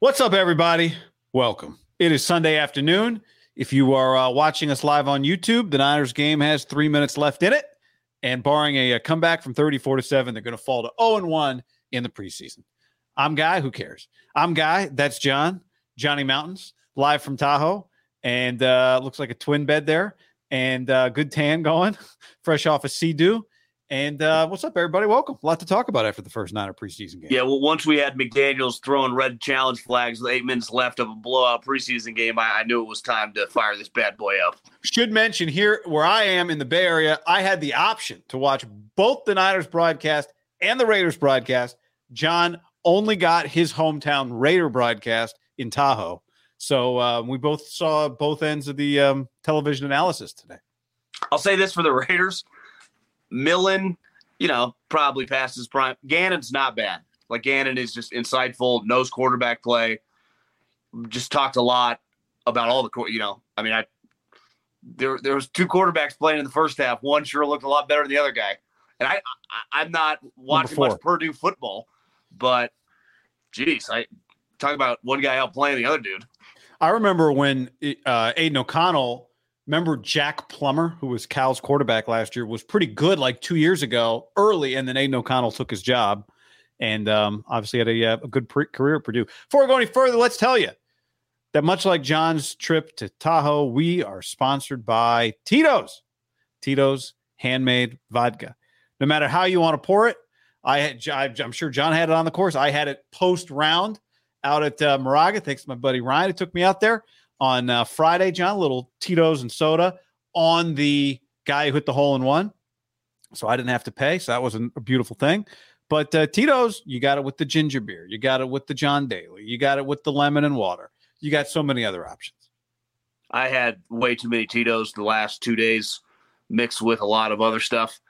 What's up, everybody? Welcome. It is Sunday afternoon. If you are uh, watching us live on YouTube, the Niners game has three minutes left in it. And barring a, a comeback from 34 to 7, they're going to fall to 0 and 1 in the preseason. I'm Guy. Who cares? I'm Guy. That's John. Johnny Mountains, live from Tahoe. And uh, looks like a twin bed there. And uh, good tan going, fresh off a of Sea-Doo. And uh, what's up, everybody? Welcome. A lot to talk about after the first Niner preseason game. Yeah, well, once we had McDaniels throwing red challenge flags with eight minutes left of a blowout preseason game, I, I, knew it was time to fire this bad boy up. Should mention here where I am in the Bay Area, I had the option to watch both the Niners broadcast and the Raiders broadcast. John only got his hometown Raider broadcast in Tahoe. So um, we both saw both ends of the um, television analysis today. I'll say this for the Raiders Millen, you know, probably past his prime. Gannon's not bad. Like Gannon is just insightful, knows quarterback play. Just talked a lot about all the, court. you know, I mean, I there there was two quarterbacks playing in the first half. One sure looked a lot better than the other guy. And I, I am not watching much Purdue football, but geez, I talk about one guy out playing the other dude. I remember when uh, Aidan O'Connell Remember Jack Plummer, who was Cal's quarterback last year, was pretty good like two years ago, early, and then Aidan O'Connell took his job, and um, obviously had a, uh, a good pre- career at Purdue. Before we go any further, let's tell you that much like John's trip to Tahoe, we are sponsored by Tito's. Tito's handmade vodka. No matter how you want to pour it, I had, I'm sure John had it on the course. I had it post round out at uh, Moraga. Thanks to my buddy Ryan who took me out there on uh, Friday, John, little Tito's and soda on the guy who hit the hole in one. So I didn't have to pay. So that was a, beautiful thing. But uh, Tito's, you got it with the ginger beer. You got it with the John Daly. You got it with the lemon and water. You got so many other options. I had way too many Tito's the last two days, mixed with a lot of other stuff.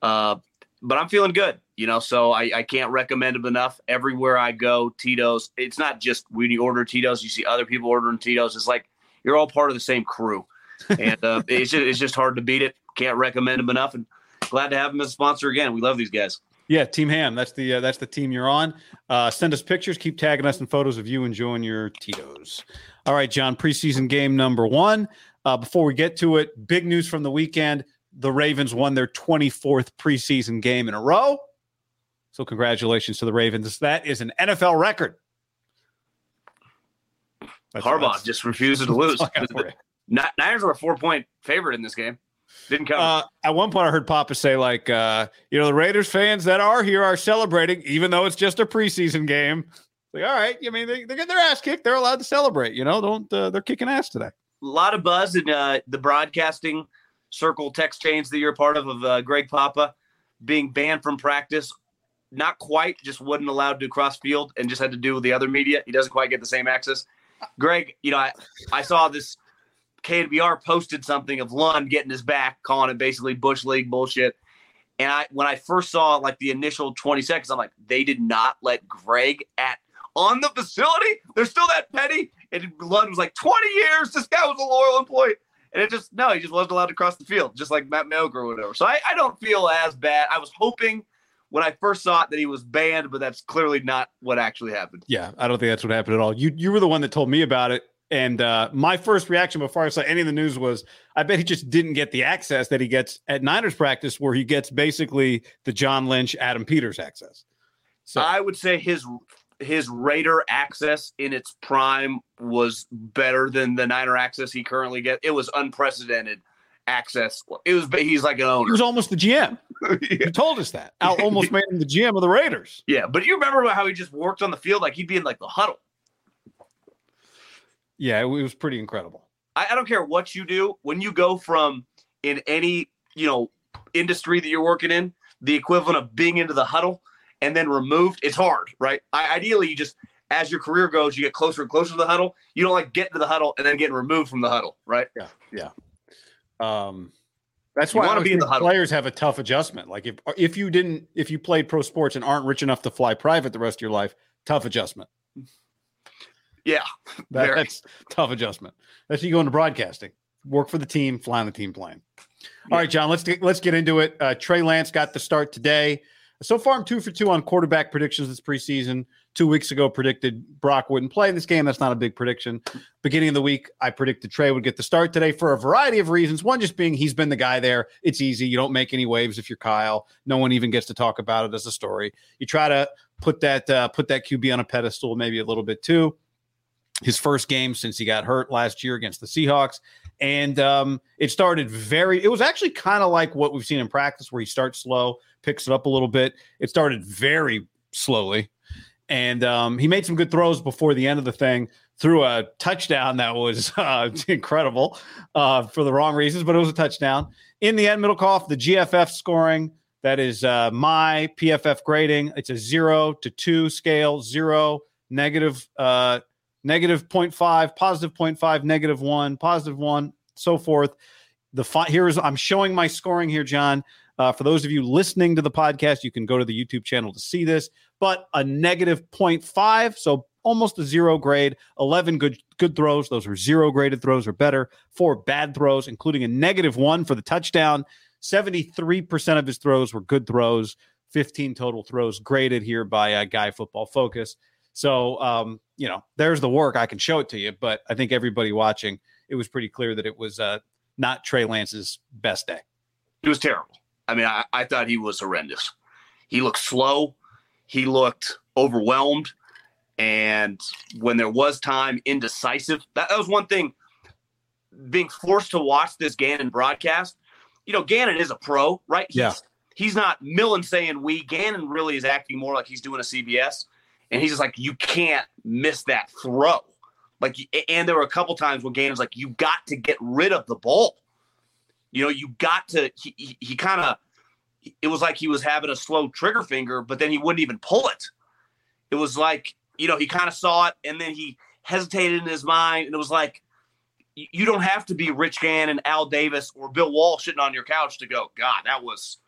Uh, but I'm feeling good, you know. So I, I can't recommend them enough. Everywhere I go, Tito's. It's not just when you order Tito's, you see other people ordering Tito's. It's like you're all part of the same crew, and uh, it's just it's just hard to beat it. Can't recommend them enough, and glad to have them as a sponsor again. We love these guys. Yeah, Team Ham. That's the uh, that's the team you're on. Uh, send us pictures. Keep tagging us in photos of you enjoying your Tito's. All right, John. Preseason game number one. Uh, before we get to it, big news from the weekend the Ravens won their 24th preseason game in a row. So, congratulations to the Ravens. That is an NFL record. That's, Harbaugh that's, just refuses to lose. Niners were a four point favorite in this game. Didn't count. Uh, at one point, I heard Papa say, like, uh, you know, the Raiders fans that are here are celebrating, even though it's just a preseason game. Like, all right, I mean, they, they get their ass kicked. They're allowed to celebrate. You know, don't uh, they're kicking ass today. A lot of buzz in uh, the broadcasting circle text chains that you're part of of uh, Greg Papa being banned from practice. Not quite, just wasn't allowed to cross field and just had to do with the other media. He doesn't quite get the same access. Greg, you know, I, I saw this KNBR posted something of Lund getting his back, calling it basically Bush League bullshit. And I when I first saw like the initial 20 seconds, I'm like, they did not let Greg at on the facility. They're still that petty. And Lund was like, 20 years. This guy was a loyal employee. And it just no, he just wasn't allowed to cross the field, just like Matt Milk or whatever. So I, I don't feel as bad. I was hoping when I first saw it that he was banned, but that's clearly not what actually happened. Yeah, I don't think that's what happened at all. You you were the one that told me about it. And uh, my first reaction before I saw any of the news was, I bet he just didn't get the access that he gets at Niners practice, where he gets basically the John Lynch, Adam Peters access. So I would say his his Raider access in its prime was better than the Niner access he currently gets. It was unprecedented access. It was he's like an owner. He was almost the GM. Yeah. He told us that. Al almost made him the GM of the Raiders. Yeah, but you remember how he just worked on the field like he'd be in like the huddle. Yeah, it was pretty incredible. I, I don't care what you do when you go from in any you know industry that you're working in, the equivalent of being into the huddle and then removed. It's hard, right? I, ideally, you just as your career goes, you get closer and closer to the huddle. You don't like get to the huddle and then getting removed from the huddle, right? Yeah, yeah. Um, that's why want to be in the huddle. players have a tough adjustment. Like if if you didn't if you played pro sports and aren't rich enough to fly private the rest of your life, tough adjustment. Yeah, that, that's tough adjustment. That's you going to broadcasting, work for the team, fly on the team plane. All right, John, let's get, let's get into it. Uh, Trey Lance got the start today. So far, I'm two for two on quarterback predictions this preseason. Two weeks ago, predicted Brock wouldn't play in this game. That's not a big prediction. Beginning of the week, I predicted Trey would get the start today for a variety of reasons. One just being he's been the guy there. It's easy. You don't make any waves if you're Kyle. No one even gets to talk about it as a story. You try to put that uh, put that QB on a pedestal, maybe a little bit too. His first game since he got hurt last year against the Seahawks and um, it started very. It was actually kind of like what we've seen in practice, where he starts slow, picks it up a little bit. It started very slowly, and um, he made some good throws before the end of the thing. Threw a touchdown that was uh, incredible uh, for the wrong reasons, but it was a touchdown. In the end, Middlekauff, the GFF scoring that is uh, my PFF grading. It's a zero to two scale, zero, negative, uh, negative 0.5, positive 0.5, negative one, positive one, so forth. The fi- here is I'm showing my scoring here, John. Uh, for those of you listening to the podcast, you can go to the YouTube channel to see this. But a negative 0.5, so almost a zero grade. 11 good good throws; those were zero graded throws or better. Four bad throws, including a negative one for the touchdown. 73% of his throws were good throws. 15 total throws graded here by uh, Guy Football Focus. So, um, you know, there's the work. I can show it to you, but I think everybody watching, it was pretty clear that it was uh, not Trey Lance's best day. It was terrible. I mean, I, I thought he was horrendous. He looked slow. He looked overwhelmed. And when there was time, indecisive. That, that was one thing. Being forced to watch this Gannon broadcast, you know, Gannon is a pro, right? He's, Yeah. He's not Millen saying we. Gannon really is acting more like he's doing a CBS. And he's just like, you can't miss that throw. Like, and there were a couple times when Gannon's like, you got to get rid of the ball. You know, you got to, he, he, he kind of, it was like he was having a slow trigger finger, but then he wouldn't even pull it. It was like, you know, he kind of saw it and then he hesitated in his mind. And it was like, you don't have to be Rich Gannon, Al Davis, or Bill Walsh sitting on your couch to go, God, that was,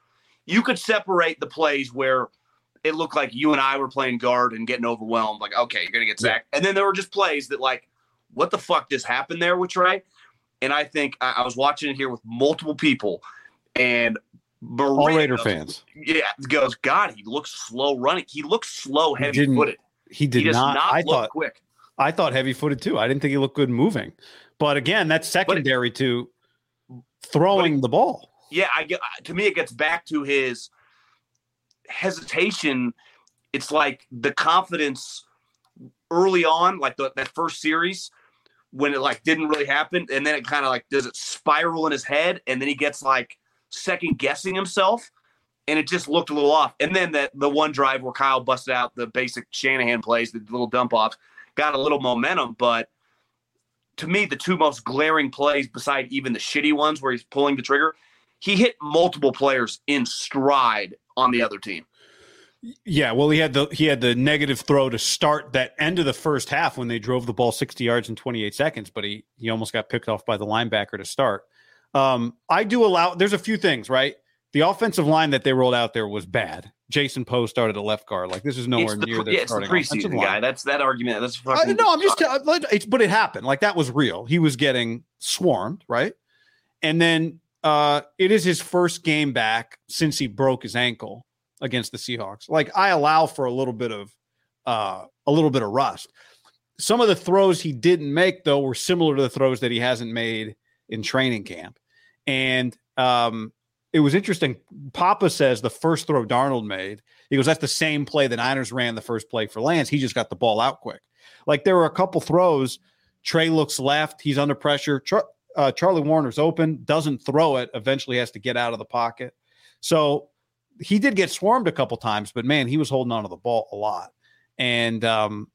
you could separate the plays where it looked like you and I were playing guard and getting overwhelmed. Like, okay, you're going to get sacked. And then there were just plays that, like, what the fuck just happened there with Trey? And I think I, I was watching it here with multiple people and All Raider fans. Yeah, goes, God, he looks slow running. He looks slow, He heavy footed. He did He does not. not, I look thought quick. I thought heavy footed too. I didn't think he looked good moving. But again, that's secondary to throwing the ball. yeah, I get to me it gets back to his hesitation. It's like the confidence early on, like the, that first series when it like didn't really happen, and then it kind of like does it spiral in his head, and then he gets like second guessing himself, and it just looked a little off. And then that the one drive where Kyle busted out the basic Shanahan plays, the little dump offs, got a little momentum, but to me, the two most glaring plays, beside even the shitty ones where he's pulling the trigger, he hit multiple players in stride on the other team. Yeah, well, he had the he had the negative throw to start that end of the first half when they drove the ball 60 yards in 28 seconds, but he he almost got picked off by the linebacker to start. Um, I do allow. There's a few things, right? The offensive line that they rolled out there was bad. Jason Poe started at left guard. Like this is nowhere the, near their yeah, it's the starting offensive preseason line. guy. That's that argument. That's Uh, fucking. no, I'm just. T- it's, but it happened. Like that was real. He was getting swarmed, right? And then uh, it is his first game back since he broke his ankle against the Seahawks. Like I allow for a little bit of uh, a little bit of rust. Some of the throws he didn't make though were similar to the throws that he hasn't made in training camp, and um, it was interesting. Papa says the first throw Darnold made, he goes, that's the same play the Niners ran the first play for Lance. He just got the ball out quick. Like there were a couple throws. Trey looks left. He's under pressure. Char- uh, Charlie Woerner's open, doesn't throw it, eventually has to get out of the pocket. So he did get swarmed a couple times, but man, he was holding on to the ball a lot. And, um,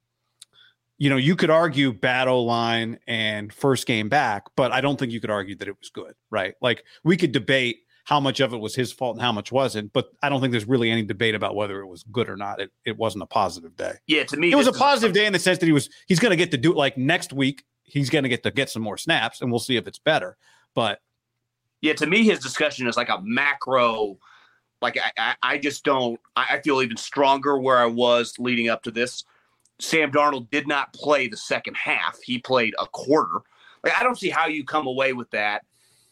you know, you could argue bad O line and first game back, but I don't think you could argue that it was good, right? Like we could debate how much of it was his fault and how much wasn't, but I don't think there's really any debate about whether it was good or not. It, it wasn't a positive day. Yeah, to me, it was a positive day in the sense that he was he's going to get to do it like next week. He's going to get to get some more snaps, and we'll see if it's better. But yeah, to me, his discussion is like a macro. Like I, I just don't. I feel even stronger where I was leading up to this Sam Darnold did not play the second half. He played a quarter. Like I don't see how you come away with that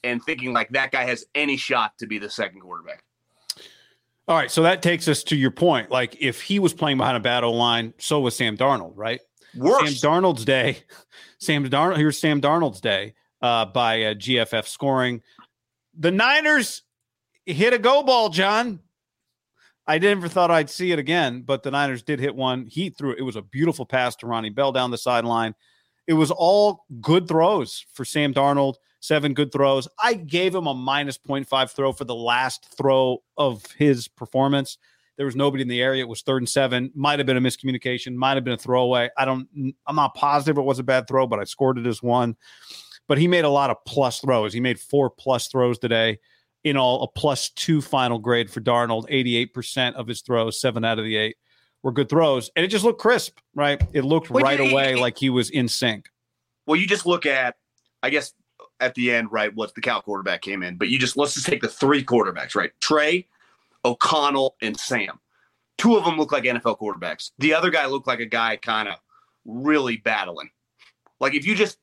and thinking like that guy has any shot to be the second quarterback. All right, so that takes us to your point. Like if he was playing behind a battle line, so was Sam Darnold, right? Worse. Sam Darnold's day. Sam Darnold. Here's Sam Darnold's day uh, by uh, GFF scoring. The Niners hit a go ball, John. I never thought I'd see it again, but the Niners did hit one. He threw it. was a beautiful pass to Ronnie Bell down the sideline. It was all good throws for Sam Darnold. Seven good throws. I gave him a minus 0.5 throw for the last throw of his performance. There was nobody in the area. It was third and seven. Might have been a miscommunication. Might have been a throwaway. I don't. I'm not positive it was a bad throw, but I scored it as one. But he made a lot of plus throws. He made four plus throws today in all a plus two final grade for Darnold. 88% of his throws, seven out of the eight, were good throws. And it just looked crisp, right? It looked well, right away like he was in sync. Well, you just look at, I guess, at the end, right? What's the Cal quarterback came in, but you just let's just take the three quarterbacks, right? Trey, O'Connell, and Sam. Two of them look like NFL quarterbacks. The other guy looked like a guy kind of really battling. Like if you just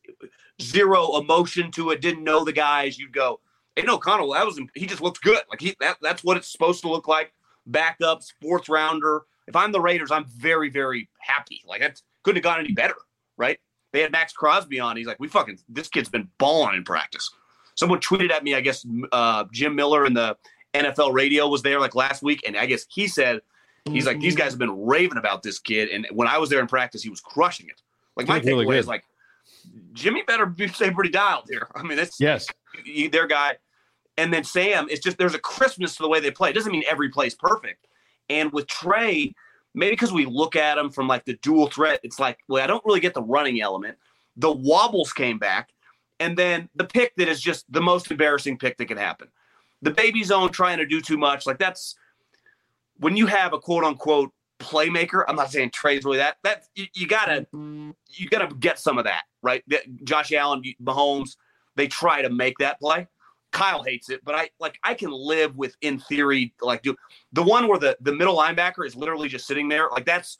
zero emotion to it, didn't know the guys, you'd go, Aidan O'Connell, that was he just looks good. Like he that, that's what it's supposed to look like. Backups, fourth rounder. If I'm the Raiders, I'm very, very happy. Like that couldn't have gone any better, right? They had Maxx Crosby on. He's like, we fucking this kid's been balling in practice. Someone tweeted at me, I guess uh, Jim Miller in the NFL radio was there like last week, and I guess he said he's like these guys have been raving about this kid, and when I was there in practice, he was crushing it. Like my takeaway really is like Jimmy better be stay pretty dialed here. I mean, that's yes, their guy. And then Sam, it's just there's a crispness to the way they play. It doesn't mean every play's perfect. And with Trey, maybe because we look at him from like the dual threat, it's like, well, I don't really get the running element. The wobbles came back, and then the pick that is just the most embarrassing pick that can happen. The baby zone trying to do too much, like that's when you have a quote unquote playmaker. I'm not saying Trey's really that. That you, you, gotta you gotta get some of that right. Josh Allen, Mahomes, they try to make that play. Kyle hates it, but I like I can live with in theory like do the one where the the middle linebacker is literally just sitting there like that's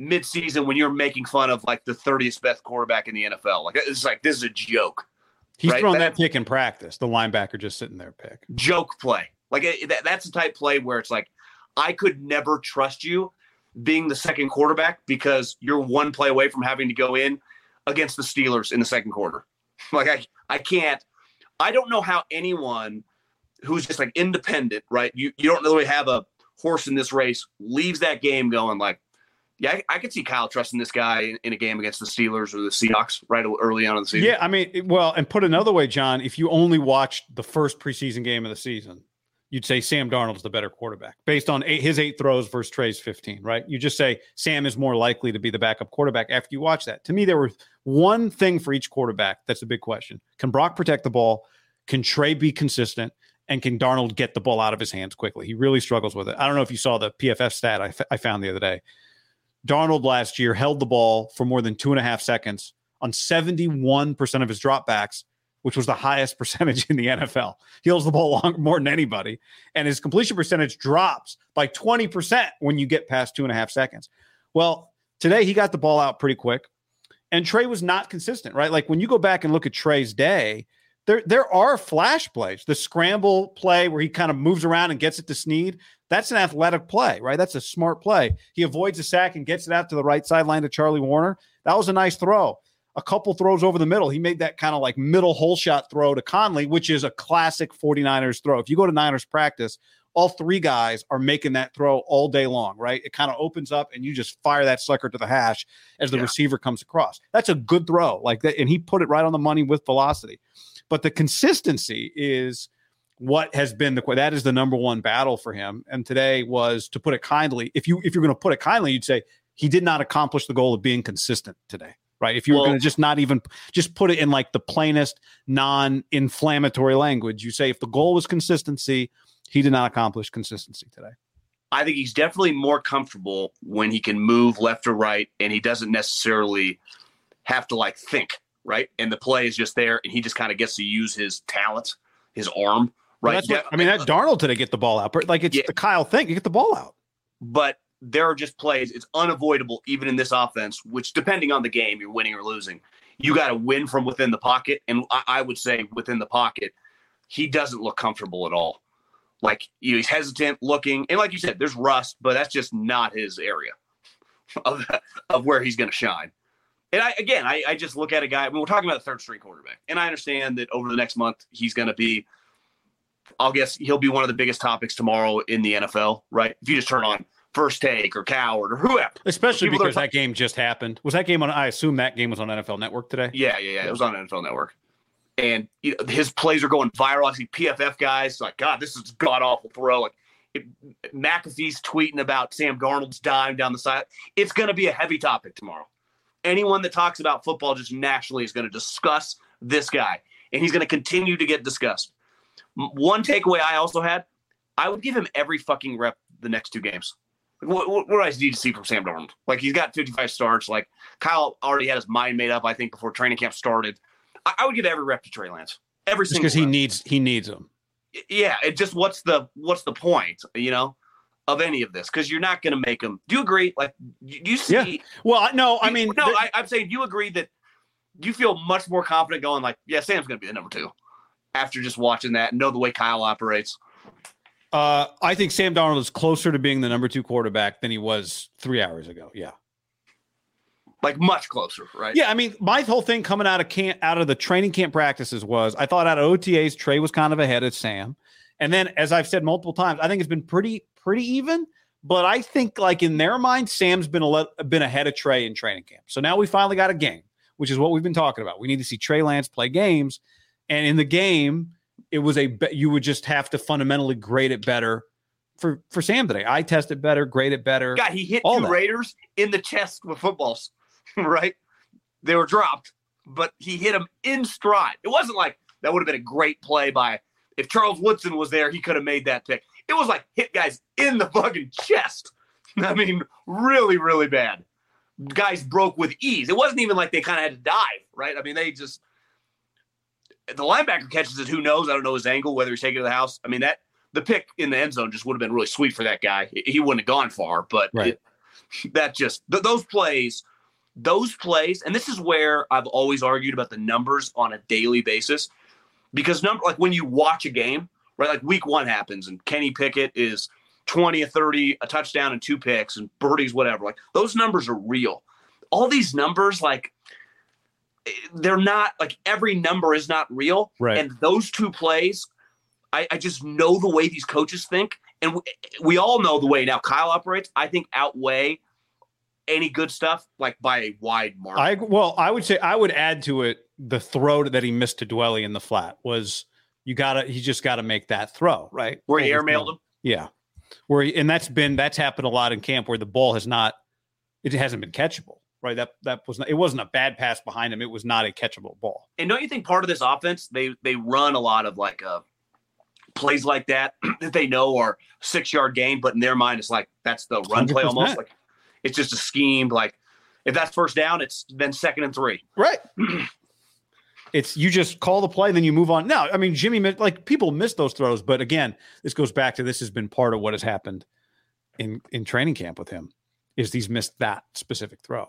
midseason when you're making fun of like the 30th best quarterback in the NFL. Like it's like this is a joke. He's right? throwing that, that pick in practice. The linebacker just sitting there pick. Joke play. Like it, that, that's the type play where it's like I could never trust you being the second quarterback because you're one play away from having to go in against the Steelers in the second quarter. Like I, I can't. I don't know how anyone who's just like independent, right? You you don't really have a horse in this race leaves that game going like, yeah, I, I could see Kyle trusting this guy in, in, a game against the Steelers or the Seahawks right early on in the season. Yeah, I mean, well, and put another way, John, if you only watched the first preseason game of the season, you'd say Sam Darnold's the better quarterback based on eight, his eight throws versus Trey's 15, right? You just say Sam is more likely to be the backup quarterback after you watch that. To me, there was one thing for each quarterback. That's a big question. Can Brock protect the ball? Can Trey be consistent? And can Darnold get the ball out of his hands quickly? He really struggles with it. I don't know if you saw the PFF stat I, f- I found the other day. Darnold last year held the ball for more than two and a half seconds on 71% of his dropbacks which was the highest percentage in the NFL. He holds the ball long, more than anybody. And his completion percentage drops by 20% when you get past two and a half seconds. Well, today he got the ball out pretty quick. And Trey was not consistent, right? Like when you go back and look at Trey's day, there there are flash plays. The scramble play where he kind of moves around and gets it to Snead, that's an athletic play, right? That's a smart play. He avoids a sack and gets it out to the right sideline to Charlie Woerner. That was a nice throw. A couple throws over the middle. He made that kind of like middle hole shot throw to Conley, which is a classic 49ers throw. If you go to Niners practice, all three guys are making that throw all day long, right? It kind of opens up and you just fire that sucker to the hash as the yeah. receiver comes across. That's a good throw, like that. And he put it right on the money with velocity. But the consistency is what has been the that is the number one battle for him. And today was to put it kindly. If you if you're going to put it kindly, you'd say he did not accomplish the goal of being consistent today. Right. If you were going to just not even just put it in like the plainest non-inflammatory language, you say if the goal was consistency, he did not accomplish consistency today. I think he's definitely more comfortable when he can move left or right and he doesn't necessarily have to like think, right? And the play is just there and he just kind of gets to use his talent, his arm right? Well, what, I mean, that Darnold today get the ball out, but like it's yeah. the Kyle thing. You get the ball out, but there are just plays. It's unavoidable, even in this offense. Which, depending on the game, you're winning or losing. You got to win from within the pocket, and I, I, would say within the pocket, he doesn't look comfortable at all. Like you know, he's hesitant, looking, and like you said, there's rust, but that's just not his area of of where he's going to shine. And I again, I, I just look at a guy. I mean, we're talking about a third string quarterback, and I understand that over the next month he's going to be I'll guess he'll be one of the biggest topics tomorrow in the NFL, right? If you just turn on First Take or Cowherd or whoever, especially because that game just happened. Was that game on? I assume that game was on NFL Network today. Yeah, yeah, yeah. It was on NFL Network, and you know, his plays are going viral. I see PFF guys like, God, this is god awful throw. Like it, McAfee's tweeting about Sam Darnold's dime down the side. It's going to be a heavy topic tomorrow. Anyone that talks about football just nationally is going to discuss this guy, and he's going to continue to get discussed. One takeaway I also had, I would give him every fucking rep the next two games. What, what, what do I need to see from Sam Darnold? Like he's got 55 starts. Like Kyle already had his mind made up. I think before training camp started. I, I would give every rep to Trey Lance. Every single because he needs he needs them. Yeah, it just what's the what's the point? You know, of any of this because you're not going to make them. Do you agree? Like, do you see? Yeah. Well, no, I mean, no, I, I'm saying, you agree that you feel much more confident going like, yeah, Sam's going to be the number two after just watching that know the way Kyle operates? Uh, I think Sam Darnold is closer to being the number two quarterback than he was three hours ago. Yeah. Like much closer, right? Yeah, I mean, my whole thing coming out of camp, out of the training camp practices was I thought out of OTAs, Trey was kind of ahead of Sam, and then as I've said multiple times, I think it's been pretty pretty even. But I think like in their mind, Sam's been a been ahead of Trey in training camp. So now we finally got a game, which is what we've been talking about. We need to see Trey Lance play games, and in the game, it was a you would just have to fundamentally grade it better for for Sam today. I tested better, graded it better. God, he hit two that. Raiders in the chest with footballs, right? They were dropped, but he hit them in stride. It wasn't like that would have been a great play by if Charles Woodson was there, he could have made that pick. It was like hit guys in the fucking chest. I mean, really, really bad. Guys broke with ease. It wasn't even like they kind of had to dive, right? I mean, they just the linebacker catches it. Who knows? I don't know his angle, whether he's taking it to the house. I mean, that the pick in the end zone just would have been really sweet for that guy. He wouldn't have gone far, but right. it, that just th- those plays, those plays, and this is where I've always argued about the numbers on a daily basis, because number like when you watch a game, right? Like week one happens and Kenny Pickett is twenty or thirty, a touchdown and two picks, and birdies, whatever. Like those numbers are real. All these numbers, like they're not like every number is not real. Right. And those two plays, I, I just know the way these coaches think. And we, we all know the way now Kyle operates, I think outweigh any good stuff like by a wide margin. I well, I would say I would add to it the throw that he missed to Dwelley in the flat was you gotta he just gotta make that throw, right? Where he airmailed him. Yeah. Where he, and that's been that's happened a lot in camp where the ball has not it hasn't been catchable right? That that was not, it wasn't a bad pass behind him. It was not a catchable ball. And don't you think part of this offense they they run a lot of like uh, plays like that that they know are six yard gain, but in their mind it's like that's the run 100%. play almost like it's just a scheme. Like if that's first down, it's then second and three. Right. it's you just call the play, then you move on. Now, I mean, Jimmy, like people miss those throws, but again, this goes back to this has been part of what has happened in in training camp with him is he's missed that specific throw.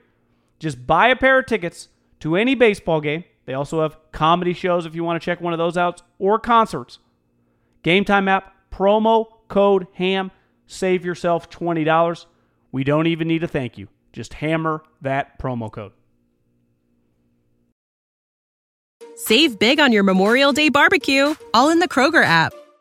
just buy a pair of tickets to any baseball game. They also have comedy shows if you want to check one of those out or concerts. Game Time app, promo code HAM, save yourself $20. We don't even need a thank you. Just hammer that promo code. Save big on your Memorial Day barbecue, all in the Kroger app.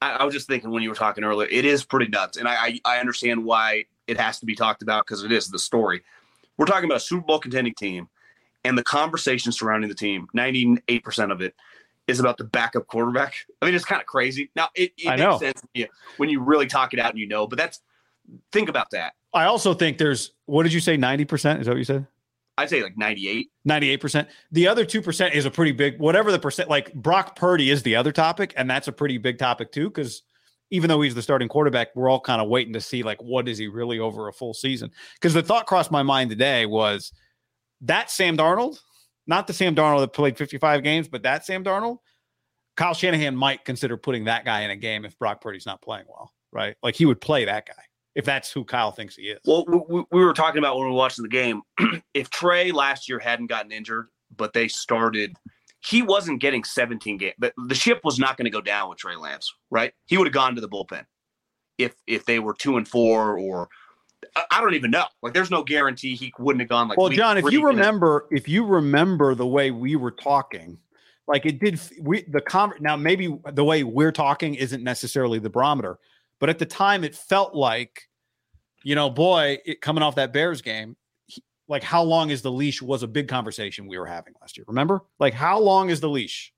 I, I was just thinking when you were talking earlier, it is pretty nuts, and I I, I understand why it has to be talked about because it is the story. We're talking about a Super Bowl contending team, and the conversation surrounding the team. Ninety eight percent of it is about the backup quarterback. I mean, it's kind of crazy. Now it, it makes know. sense when you, when you really talk it out and you know, but that's think about that. I also think there's what did you say? 90%? Is that what you said? I'd say like ninety eight. 98%. The other 2% is a pretty big, whatever the percent, like Brock Purdy is the other topic. And that's a pretty big topic too. Cause even though he's the starting quarterback, we're all kind of waiting to see like, what is he really over a full season? Cause the thought crossed my mind today was that Sam Darnold, not the Sam Darnold that played 55 games, but that Sam Darnold, Kyle Shanahan might consider putting that guy in a game if Brock Purdy's not playing well, right? Like he would play that guy if that's who Kyle thinks he is. Well, we, we- we were talking about when we were watching the game. if Trey last year hadn't gotten injured, but they started, he wasn't getting 17 games. But the ship was not going to go down with Trey Lance, right? He would have gone to the bullpen if if they were two and four, or I, don't even know. Like, there's no guarantee he wouldn't have gone like. well, John, if you remember, if you remember the way we were talking, like it did, we the con now maybe the way we're talking isn't necessarily the barometer, but at the time it felt like, you know, boy, it, coming off that Bears game, he- like how long is the leash was a big conversation we were having last year. Remember, like how long is the leash?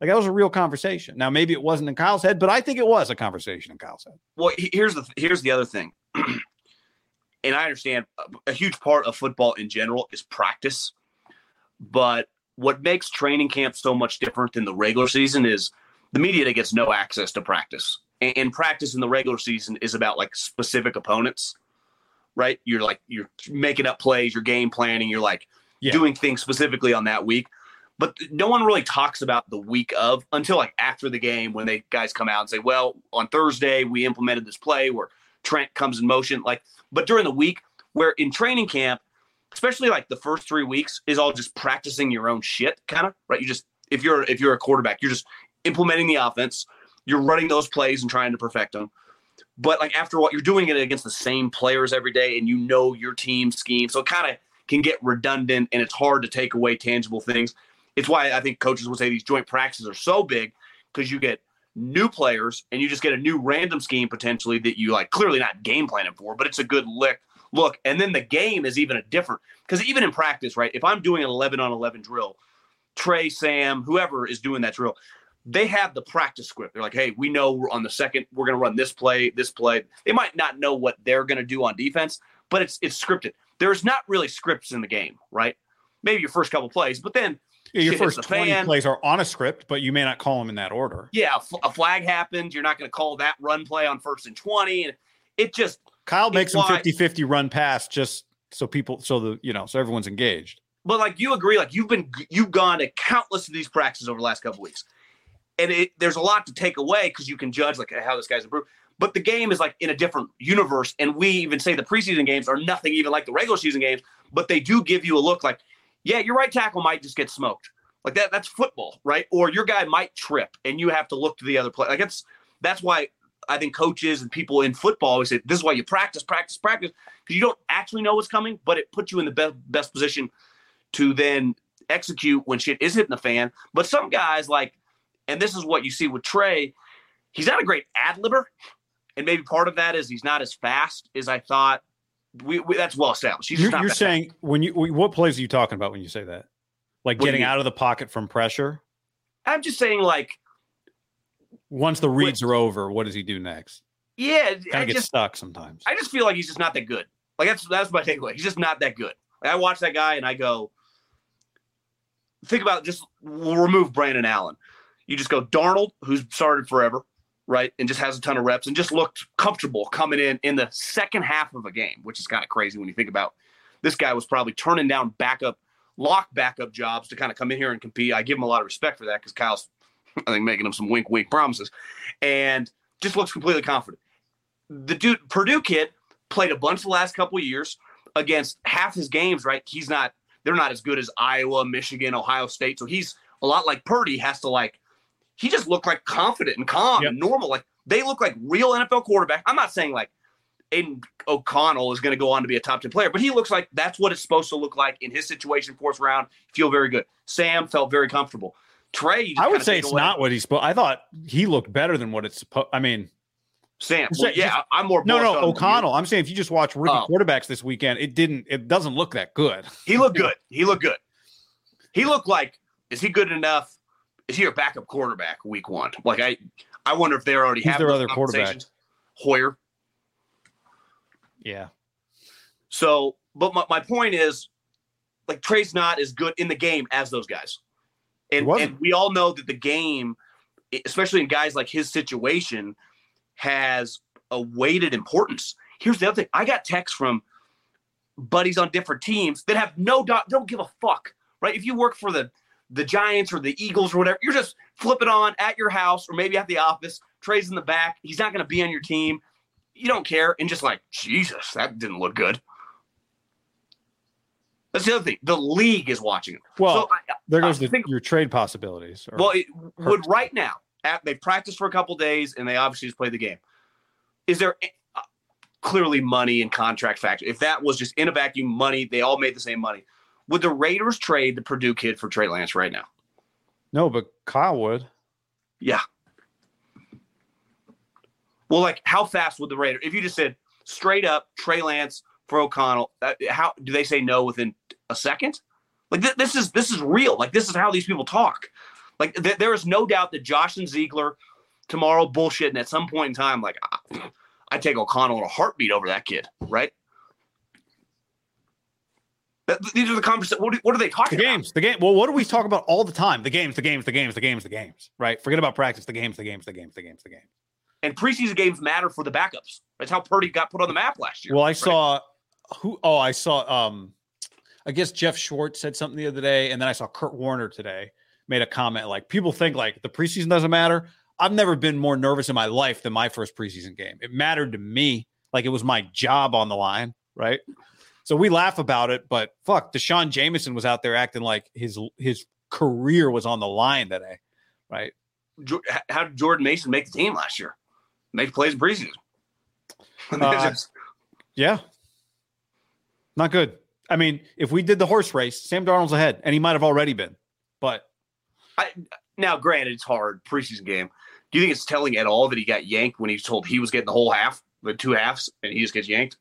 Like that was a real conversation. Now maybe it wasn't in Kyle's head, but I think it was a conversation in Kyle's head. Well, here's the here's the other thing, and I understand a, a huge part of football in general is practice, but what makes training camp so much different than the regular season is the media that gets no access to practice, and, practice in the regular season is about like specific opponents, right? You're like you're making up plays, you're game planning, you're like Yeah. doing things specifically on that week. But no one really talks about the week of until like after the game when they guys come out and say, "Well, on Thursday we implemented this play where Trent comes in motion." Like, but during the week, where in training camp, especially like the first three weeks, is all just practicing your own shit, kind of right. You just if you're if you're a quarterback, you're just implementing the offense, you're running those plays and trying to perfect them. But like after what you're doing it against the same players every day, and you know your team scheme, so it kind of can get redundant, and it's hard to take away tangible things. It's why I think coaches would say these joint practices are so big because you get new players and you just get a new random scheme potentially that you like clearly not game planning for, but it's a good lick look. And then the game is even a different because even in practice, right? If I'm doing an 11 on 11 drill, Trey, Sam, whoever is doing that drill, they have the practice script. They're like, hey, we know we're on the second, we're going to run this play, this play. They might not know what they're going to do on defense, but it's it's scripted. There's not really scripts in the game, right? Maybe your first couple plays, but then Yeah, your first the 20 fan. plays are on a script, but you may not call them in that order. yeah, a, flag happens. You're not going to call that run play on first and 20. And it just, Kyle makes them why- 50 50 run pass just so people, so the, you know, so everyone's engaged. but like you agree, like you've been, you've gone to countless of these practices over the last couple weeks. And it, there's a lot to take away because you can judge like how this guy's improved. But the game is like in a different universe. And we even say the preseason games are nothing even like the regular season games, but they do give you a look like, yeah, your right tackle might just get smoked. Like that, that's football, right? Or your guy might trip and you have to look to the other play. Like it's that's why I think coaches and people in football always say this is why you practice, practice, practice, because you don't actually know what's coming, but it puts you in the best best position to then execute when shit is hitting the fan. But some guys like, and this is what you see with Trey, he's not a great ad libber, and maybe part of that is he's not as fast as I thought. We, we that's well established. He's You're, not you're that fast. saying when you, what plays are you talking about when you say that? Like What getting out of the pocket from pressure. I'm just saying like, Once the reads are over, what does he do next? yeah, Kind I of gets stuck sometimes. I just feel like he's just not that good. Like that's that's my takeaway. He's just not that good. Like, I watch that guy and I go, think about just we'll remove Brandon Allen. You just go Darnold, who's started forever, right, and just has a ton of reps and just looked comfortable coming in in the second half of a game, which is kind of crazy when you think about this guy was probably turning down backup, lock backup jobs to kind of come in here and compete. I give him a lot of respect for that because Kyle's, I think, making him some wink, wink promises, and just looks completely confident. The dude, Purdue kid, played a bunch the last couple years against half his games, right? He's not, they're not as good as Iowa, Michigan, Ohio State. So he's a lot like Purdy has to like, he just looked like confident and calm Yep. and normal. Like they look like real NFL quarterback. I'm not saying like Aidan O'Connell is going to go on to be a top 10 player, but he looks like that's what it's supposed to look like in his situation, fourth round. Feel very good. Sam felt very comfortable. Trey, I would say it's away. not what he's supposed. I thought he looked better than what it's supposed. I mean, Sam. Well, yeah, just- I'm more no, no, on him than you. O'Connell. I'm saying if you just watch rookie Oh. quarterbacks this weekend, it didn't. It doesn't look that good. He looked good. He looked good. He looked like is he good enough? Is he a backup quarterback week one? Like I, I wonder if they already Who's have their other quarterback? Hoyer. Yeah, So, but my, my point is, like Trey's not as good in the game as those guys, and and we all know that the game, especially in guys like his situation, has a weighted importance. Here's the other thing: I got texts from buddies on different teams that have no doubt don't give a fuck. Right? If you work for the the Giants or the Eagles or whatever, you're just flipping on at your house or maybe at the office. Trey's in the back. He's not going to be on your team. You don't care, and just like Jesus, that didn't look good. That's the other thing. The league is watching him. Well, so I, there goes the, think- your trade possibilities. well, it would right now. At, they practiced for a couple days and they obviously just played the game. Is there uh, clearly money and contract factor? If that was just in a vacuum, money, they all made the same money. Would the Raiders trade the Purdue kid for Trey Lance right now? no, but Kyle would. Yeah. Well, like how fast would the Raiders? If you just said straight up Trey Lance for O'Connell, how do they say no within a second? Like th- this is this is real. Like this is how these people talk. Like th- there is no doubt that Josh and Ziegler tomorrow bullshit, and at some point in time, like I, I take O'Connell in a heartbeat over that kid, right? These are the conversations. What, are- what are they talking? The games, the game. Well, what do we talk about all the time? The games, the games, the games, the games, the games. Right? Forget about practice. The games, the games, the games, the games, the games. And preseason games matter for the backups. That's how Purdy got put on the map last year. Well, I right? saw who? Oh, I saw. Um, I guess Geoff Schwartz said something the other day, and then I saw Kurt Warner today made a comment like people think like the preseason doesn't matter. I've never been more nervous in my life than my first preseason game. It mattered to me, like it was my job on the line, right? So we laugh about it, but fuck, Deshaun Jameson was out there acting like his his career was on the line today, right? How did Jordan Mason make the team last year? Make plays in preseason. Uh, Yeah. Not good. I mean, if we did the horse race, Sam Darnold's ahead, and he might have already been. But now, granted, it's hard preseason game. Do you think it's telling at all that he got yanked when he was told he was getting the whole half, the two halves, and he just gets yanked?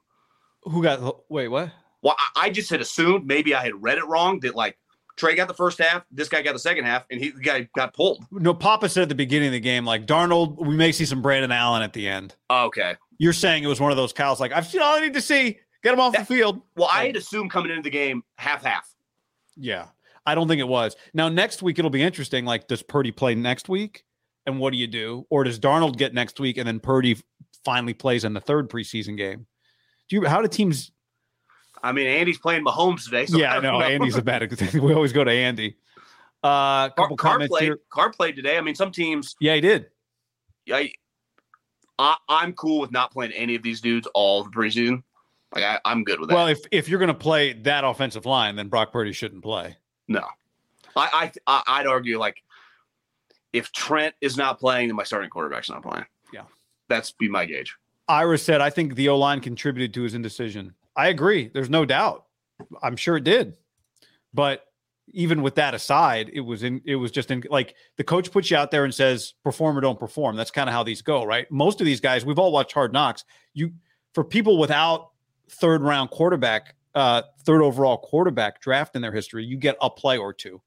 Who got wait, what? Well, I, I just had assumed maybe I had read it wrong that like Trey got the first half, this guy got the second half, and he the guy got pulled. No, Papa said at the beginning of the game, like Darnold, we may see some Brandon Allen at the end. Okay. You're saying it was one of those cows like, I've seen all I need to see. Get him off the field. Well, I had assumed coming into the game half half. Yeah. I don't think it was. Now, next week, it'll be interesting. Like, does Purdy play next week? And what do you do? Or does Darnold get next week and then Purdy finally plays in the third preseason game? Do you, how do teams, I mean, Andy's playing Mahomes today. So yeah, I know. Andy's a bad, we always go to Andy. Uh, Car, couple Carr comments played. here. Carr played today. I mean, some teams. Yeah, he did. I, I I'm cool with not playing any of these dudes all the preseason. Like I, I'm good with that. Well, if, if you're going to play that offensive line, then Brock Purdy shouldn't play. no, I I- I'd argue like if Trent is not playing, then my starting quarterback's not playing. Yeah. that's be my gauge. Ira said, I think the O line contributed to his indecision. I agree. There's no doubt. I'm sure it did. But even with that aside, it was in it was just in like the coach puts you out there and says, perform or don't perform. That's kind of how these go, right? Most of these guys, we've all watched hard knocks. You for people without third round quarterback, uh, third overall quarterback draft in their history, you get a play or two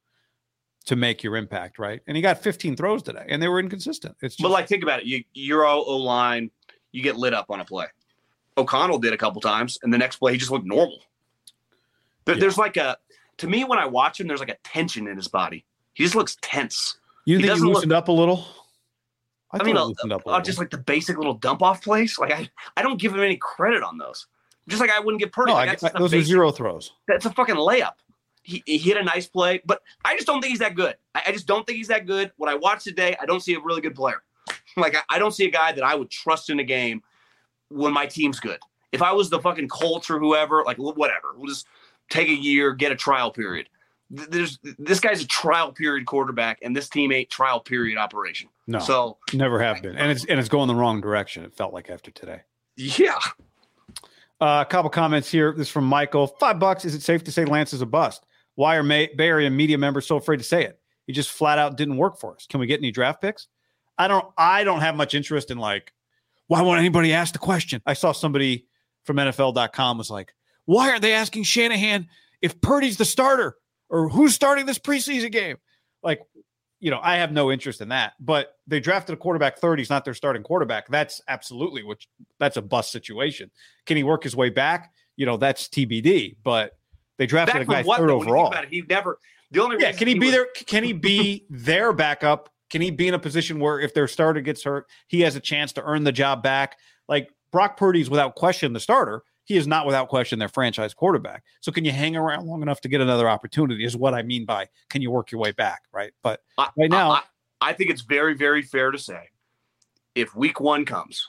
to make your impact, right? And he got 15 throws today, and they were inconsistent. It's just, But like, think about it. You you're all O line. You get lit up on a play. O'Connell did a couple times, and the next play he just looked normal. There- Yeah. There's like a to me when I watch him, there's like a tension in his body. He just looks tense. you he think he doesn't look- loosened up a little? I, thought mean, loosened a uh, little. just like the basic little dump off plays. Like I, I don't give him any credit on those. Just like I wouldn't give Purdy. No, like, I, those are zero throws. That's a fucking layup. He, he hit a nice play, but I just don't think he's that good. I, I just don't think he's that good. What I watched today, I don't see a really good player. Like I, I don't see a guy that I would trust in a game when my team's good. If I was the fucking Colts or whoever, like whatever, we'll just take a year, get a trial period. There's this guy's a trial period quarterback, and this team ain't trial period operation. No, So never have been, and it's and it's going the wrong direction. It felt like after today. yeah, Uh, a couple comments here. This is from Michael. Five bucks. Is it safe to say Lance is a bust? Why are May- Bay Area media members so afraid to say it? He just flat out didn't work for us. Can we get any draft picks? I don't. I don't have much interest in like. Why won't anybody ask the question? I saw somebody from NFL.com was like, "Why aren't they asking Shanahan if Purdy's the starter or who's starting this preseason game?" Like, you know, I have no interest in that. But they drafted a quarterback third. He's not their starting quarterback. That's absolutely which. That's a bust situation. Can he work his way back? You know, that's TBD. But they drafted back a guy what? third though, when you think overall. it, he never. The only Yeah, can he be was- there? Can he be their backup? Can he be in a position where if their starter gets hurt, he has a chance to earn the job back? Like Brock Purdy's without question the starter. He is not without question their franchise quarterback. So can you hang around long enough to get another opportunity? Is what I mean by can you work your way back, right? But I- right now, I, I think it's very, very fair to say if week one comes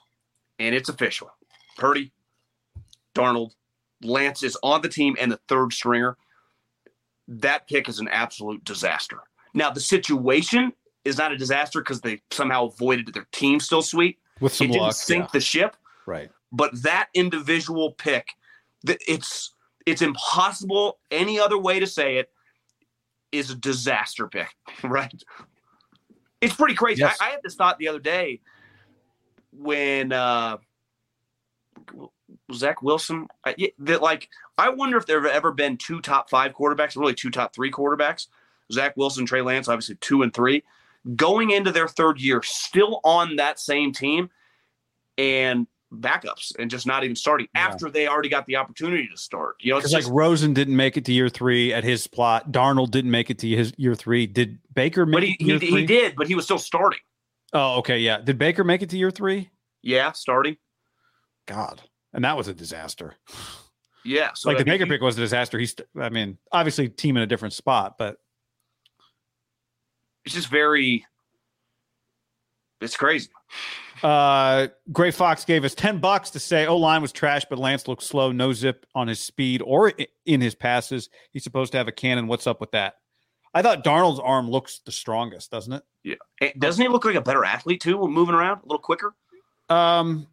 and it's official, Purdy, Darnold, Lance is on the team and the third stringer, that pick is an absolute disaster. Now, the situation is not a disaster because they somehow avoided. Their team still sweet. with some it didn't sink yeah, the ship, right? but that individual pick, it's it's impossible any other way to say it is a disaster pick, right? It's pretty crazy. Yes. I, I had this thought the other day when uh Zach Wilson, I, that like I wonder if there have ever been two top five quarterbacks, really two top three quarterbacks. Zach Wilson, Trey Lance, obviously two and three, going into their third year, still on that same team, and backups, and just not even starting Yeah. after they already got the opportunity to start. You know, it's Because like Rosen didn't make it to year three at his plot. Darnold didn't make it to his year three. Did Baker make but it he to he, he did, but he was still starting. Oh, okay, yeah. Did Baker make it to year three? Yeah, starting. God, and that was a disaster. Yeah, so like the Baker pick was a disaster. He's, I mean, obviously team in a different spot, but it's just very. It's crazy. uh, Gray Fox gave us ten bucks to say O line was trash, but Lance looked slow, no zip on his speed or in his passes. He's supposed to have a cannon. What's up with that? I thought Darnold's arm looks the strongest, doesn't it? Yeah, Eh, doesn't he look like a better athlete too? when Moving around a little quicker. Um,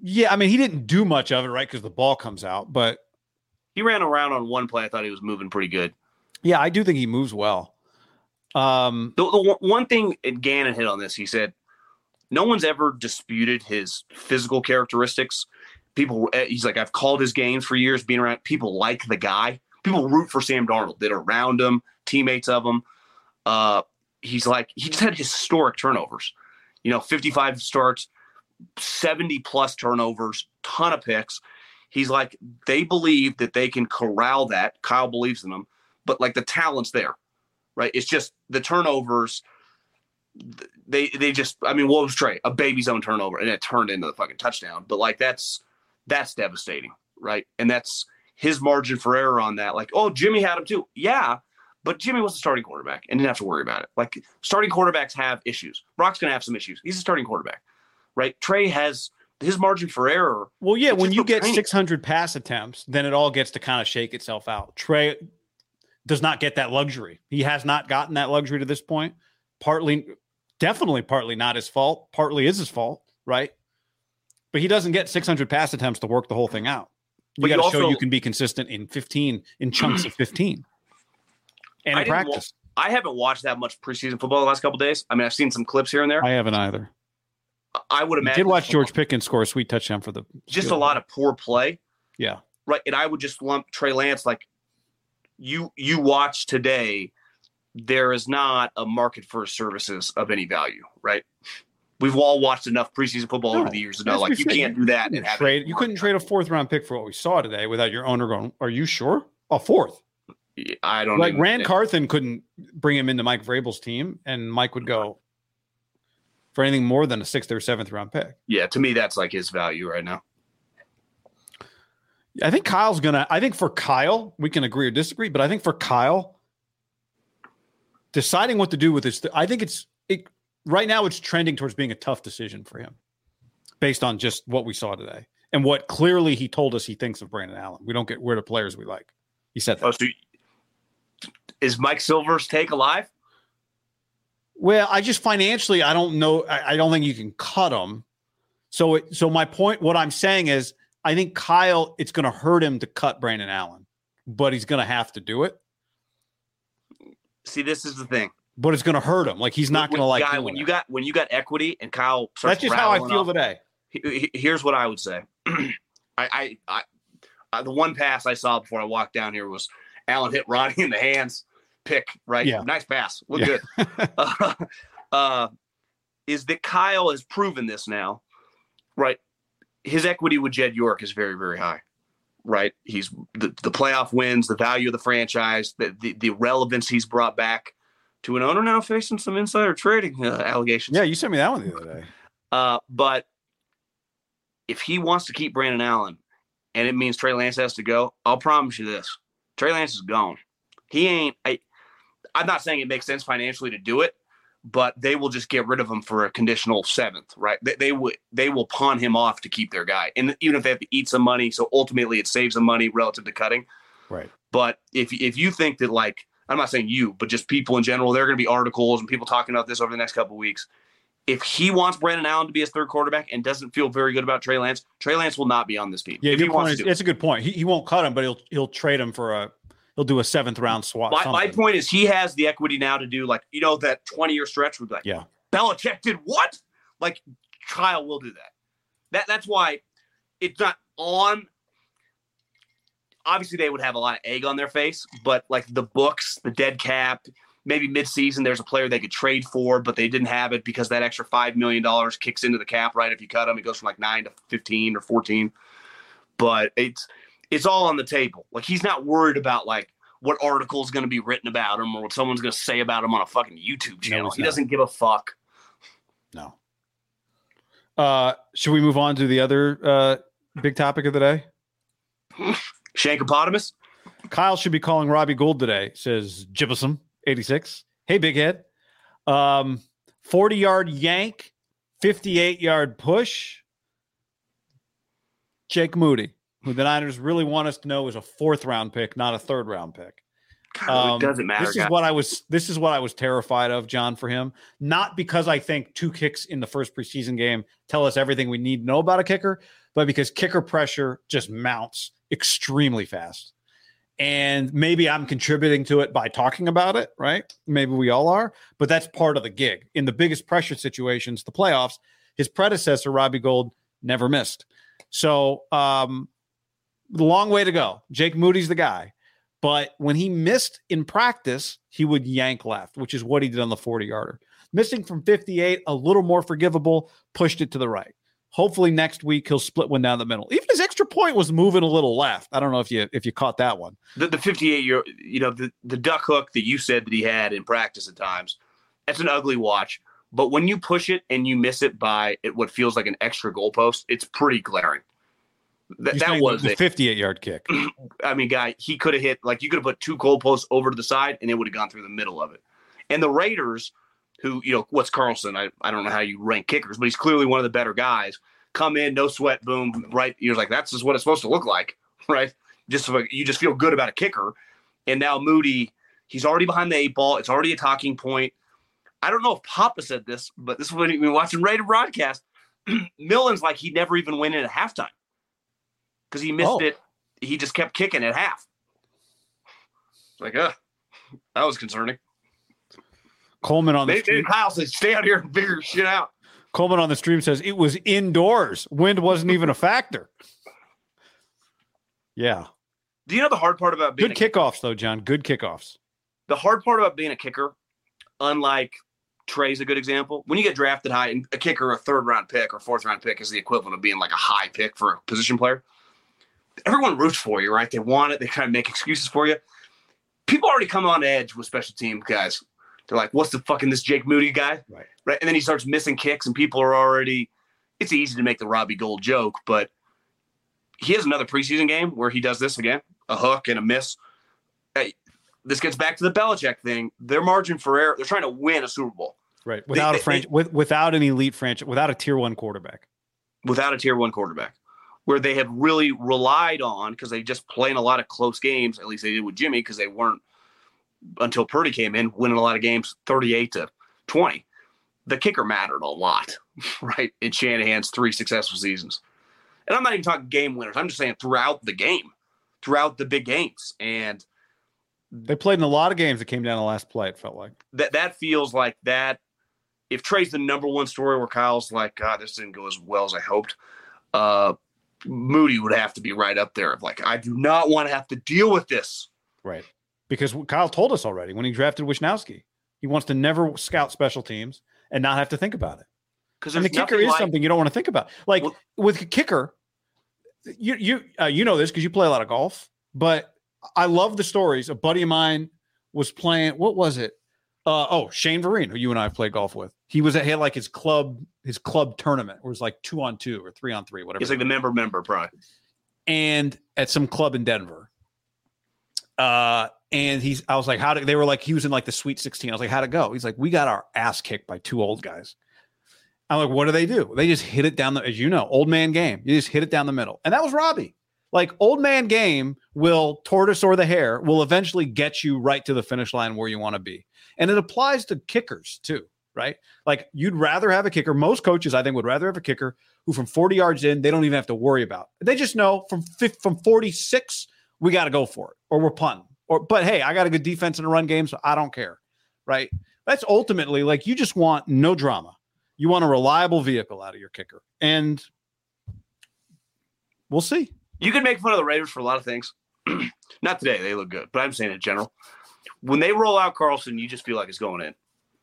yeah, I mean, he didn't do much of it, right? Because the ball comes out, but He ran around on one play. I thought he was moving pretty good. Yeah, I do think he moves well. Um, The, the one- thing Gannon hit on this. He said, "No one's ever disputed his physical characteristics people. eh, He's like, I've called his games for years, being around. People like the guy. People root for Sam Darnold that are around him, teammates of him. Uh, he's like, he just had historic turnovers. You know, 55 starts, 70 plus turnovers, ton of picks. He's like, they believe that they can corral that. Kyle believes in them, but like the talent's there, right? It's just the turnovers. They they just, I mean, what was Trey? A baby's own turnover, and it turned into the fucking touchdown. But like that's that's devastating, right? And that's his margin for error on that. Like, oh, Jimmy had him too. Yeah, but Jimmy was the starting quarterback and didn't have to worry about it. Like starting quarterbacks have issues. Brock's gonna have some issues. He's a starting quarterback, right? Trey has his margin for error. Well, yeah, when you get training. 600 pass attempts, then it all gets to kind of shake itself out. Trey does not get that luxury. He has not gotten that luxury to this point. Partly, definitely partly not his fault. Partly is his fault, right? But he doesn't get 600 pass attempts to work the whole thing out. You got to show you can be consistent in 15, in chunks of 15 and I in didn't wa- practice. I haven't watched that much preseason football the last couple days. I mean, I've seen some clips here and there. I haven't either. I would I imagine did watch George Pickens score a sweet touchdown for the just a lot of poor play. yeah. right? And I would just lump Trey Lance like you you watch today. There is not a market for services of any value, right? We've all watched enough preseason football No, over the years to know like you can't do that and trade. You couldn't trade a fourth round pick for what we saw today without your owner going, "Are you sure?" A fourth. I don't like even- Ran Carthon couldn't bring him into Mike Vrabel's team, and Mike would go for anything more than a sixth or seventh round pick. Yeah, to me that's like his value right now. I think Kyle's gonna. I think for Kyle, we can agree or disagree, but I think for Kyle, deciding what to do with this, I think it's it right now. It's trending towards being a tough decision for him, based on just what we saw today and what clearly he told us he thinks of Brandon Allen. We don't get rid of players we like. He said that. Oh, so is Mike Silver's take alive? Well, I just financially, I don't know. I, I don't think you can cut him. So, it, so my point, what I'm saying is, I think Kyle, it's going to hurt him to cut Brandon Allen, but he's going to have to do it. See, this is the thing. But it's going to hurt him. Like he's not going to like. guy, when you it. got when you got equity and Kyle starts That's just how I feel off- today. he- he- here's what I would say. I, I, I, I, the one pass I saw before I walked down here was Allen hit Ronnie in the hands, pick right, Yeah. nice pass, look Yeah. good. uh, uh, is that Kyle has proven this now, right? His equity with Jed York is very, very high, right? He's the, the playoff wins, the value of the franchise, the, the the relevance he's brought back to an owner now facing some insider trading uh, allegations. Yeah, you sent me that one the other day. Uh, but if he wants to keep Brandon Allen and it means Trey Lance has to go, I'll promise you this. Trey Lance is gone. He ain't I I'm not saying it makes sense financially to do it, but they will just get rid of him for a conditional seventh, right? They, they would they will pawn him off to keep their guy. And even if they have to eat some money, so ultimately it saves them money relative to cutting. Right. But if if you think that like I'm not saying you, but just people in general, there are going to be articles and people talking about this over the next couple of weeks. If he wants Brandon Allen to be his third quarterback and doesn't feel very good about Trey Lance, Trey Lance will not be on this team. Yeah, if he wants point. to. It's a good point. He, he won't cut him, but he'll he'll trade him for a he'll do a seventh round swap. My, my point is he has the equity now to do like you know that 20 year stretch would be like Yeah. Belichick did what? Like Kyle will do that. That that's why it's not on. Obviously, they would have a lot of egg on their face, but like the books, the dead cap, maybe midseason, there's a player they could trade for, but they didn't have it because that extra five million dollars kicks into the cap. Right, if you cut them, it goes from like nine to fifteen or fourteen. But it's it's all on the table. Like he's not worried about like what article is going to be written about him or what someone's going to say about him on a fucking YouTube channel. he's he not. doesn't give a fuck. No. Uh, should we move on to the other uh, big topic of the day? Shankopotamus. Kyle should be calling Robbie Gould today, says Jibbison 86. Hey, big head. Um, 40 yard yank, 58 yard push. Jake Moody, who the Niners really want us to know is a fourth round pick, not a third round pick. God, Um, it doesn't matter. This is what I was. This is what I was terrified of, John, for him. Not because I think two kicks in the first preseason game tell us everything we need to know about a kicker, but because kicker pressure just mounts extremely fast. And maybe I'm contributing to it by talking about it, right? Maybe we all are, but that's part of the gig. In the biggest pressure situations, the playoffs, his predecessor, Robbie Gould, never missed. So, um, long way to go. Jake Moody's the guy. But when he missed in practice, he would yank left, which is what he did on the 40 yarder. Missing from 58, a little more forgivable, pushed it to the right. Hopefully next week he'll split one down the middle. Even his extra point was moving a little left. I don't know if you if you caught that one. The, the 58 year, you know, the, the duck hook that you said that he had in practice at times, that's an ugly watch. But when you push it and you miss it by what feels like an extra goalpost, it's pretty glaring. Th- that was the a, 58 yard kick. I mean, guy, he could have hit like you could have put two goalposts over to the side and it would have gone through the middle of it. And the Raiders, who you know, what's Carlson? I, I don't know how you rank kickers, but he's clearly one of the better guys. Come in, no sweat, boom, right? You're like, that's just what it's supposed to look like, right? Just you just feel good about a kicker. And now Moody, he's already behind the eight ball. It's already a talking point. I don't know if Papa said this, but this is when we watching Raider broadcast. Millen's like he never even went in at halftime because he missed Oh. it. He just kept kicking at half. It's like, uh, that was concerning. Coleman on the They, they, stream, Kyle said, stay out here and figure shit out. Coleman on the stream says it was indoors. Wind wasn't even a factor. Yeah. Do you know the hard part about being Good kickoffs though, John. Good kickoffs. the hard part about being a kicker, unlike Trey's a good example. When you get drafted high, and a kicker, a third round pick or fourth round pick is the equivalent of being like a high pick for a position player. Everyone roots for you, right? They want it. They kind of make excuses for you. People already come on edge with special team guys. They're like, "What's the fucking this Jake Moody guy?" Right. Right. And then he starts missing kicks, and people are already. It's easy to make the Robbie Gould joke, but he has another preseason game where he does this again, a hook and a miss. Hey, this gets back to the Belichick thing. Their margin for error, they're trying to win a Super Bowl Right. Without they- a franchise with without an elite franchise, without a tier one quarterback. without a tier one quarterback, where they have really relied on because they just playing a lot of close games. At least they did with Jimmy because they weren't until Purdy came in, winning a lot of games 38 to 20. The kicker mattered a lot, right? In Shanahan's three successful seasons. And I'm not even talking game winners. I'm just saying throughout the game, throughout the big games. And They played in a lot of games that came down to the last play, it felt like. that that feels like that. If Trey's the number one story where Kyle's like, God, this didn't go as well as I hoped, uh, Moody would have to be right up there. Of like, I do not want to have to deal with this. Right. Because Kyle told us already when he drafted Wishnowsky, he wants to never scout special teams and not have to think about it. Because And the kicker is something you don't want to think about. Like Well- with a kicker, you you uh, you know this because you play a lot of golf. But I love the stories. A buddy of mine was playing. What was it? Uh, oh, Shane Vereen, who you and I have played golf with. He was at he had like his club his club tournament. Where it was like two on two or three on three, whatever. It's like the member member probably. and at some club in Denver. Uh, and he's, I was like, how did they were like, he was in like the sweet 16. I was like, how'd it go? He's like, we got our ass kicked by two old guys. I'm like, what do they do? They just hit it down the, as you know, old man game. You just hit it down the middle. And that was Robbie. Like old man game will tortoise or the hare will eventually get you right to the finish line where you want to be. And it applies to kickers too, right? Like you'd rather have a kicker. Most coaches, I think, would rather have a kicker who from 40 yards in, they don't even have to worry about. They just know from from 46, we got to go for it or we're punting. Or but hey, I got a good defense in a run game, so I don't care. Right? That's ultimately like you just want no drama. You want a reliable vehicle out of your kicker. And we'll see. You can make fun of the Raiders for a lot of things. Not today, they look good, but I'm saying in general. When they roll out Carlson, you just feel like it's going in.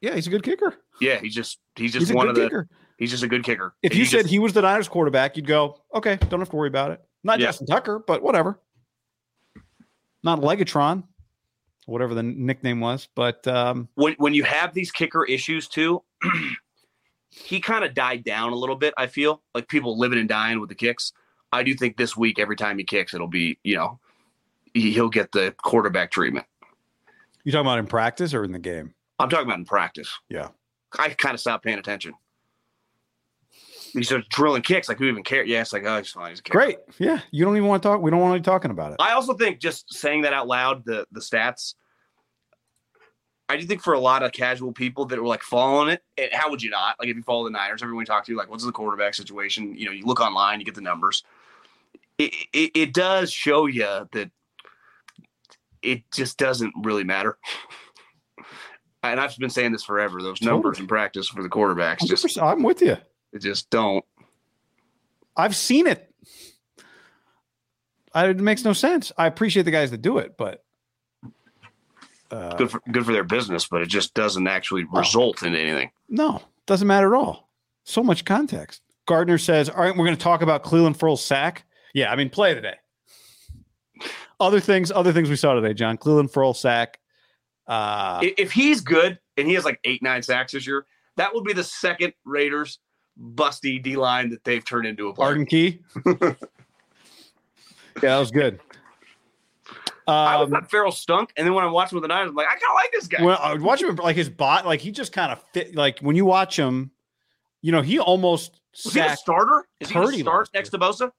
Yeah, he's a good kicker. Yeah, he's just he's just He's one of the kicker. he's just a good kicker. If And you said just- he was the Niners quarterback, you'd go, okay, don't have to worry about it. Not Yeah. Justin Tucker, but whatever. Not Legatron, whatever the nickname was. But um, when when you have these kicker issues too, he kind of died down a little bit. I feel like people living and dying with the kicks. I do think this week, every time he kicks, it'll be you know he'll get the quarterback treatment. You talking about in practice or in the game? I'm talking about in practice. Yeah. I kind of stopped paying attention. He starts drilling kicks like who even care? Yeah, it's like oh, he's fine. He's. Great. Yeah. You don't even want to talk. We don't want to be talking about it. I also think just saying that out loud, the the stats. I do think for a lot of casual people that were like following it, and how would you not? Like if you follow the Niners, everyone you talk to, you like, what's the quarterback situation? You know, you look online, you get the numbers. It it, it does show you that it just doesn't really matter. And I've been saying this forever. Those numbers in practice for the quarterbacks just I'm with you. it just don't. I've seen it. I, it makes no sense. I appreciate the guys that do it, but uh, Good for good for their business, but it just doesn't actually Oh. result in anything. no, doesn't matter at all. So much context. Gardner says, "All right, we're going to talk about Clelin Ferrell's sack." Yeah, I mean, play today. Other things, other things we saw today, John. Clelin Ferrell sack. Uh, if he's good and he has like eight, nine sacks this year, that would be the second Raiders busty D line that they've turned into a player. Arden Key. yeah, that was good. I was Um, thought Ferrell stunk, and then when I watched him with the Niners, I'm like, I kind of like this guy. Well, I would watch him like his bot, like he just kind of fit. Like when you watch him, you know, he almost Was he a starter? Is he to start next to Bosa?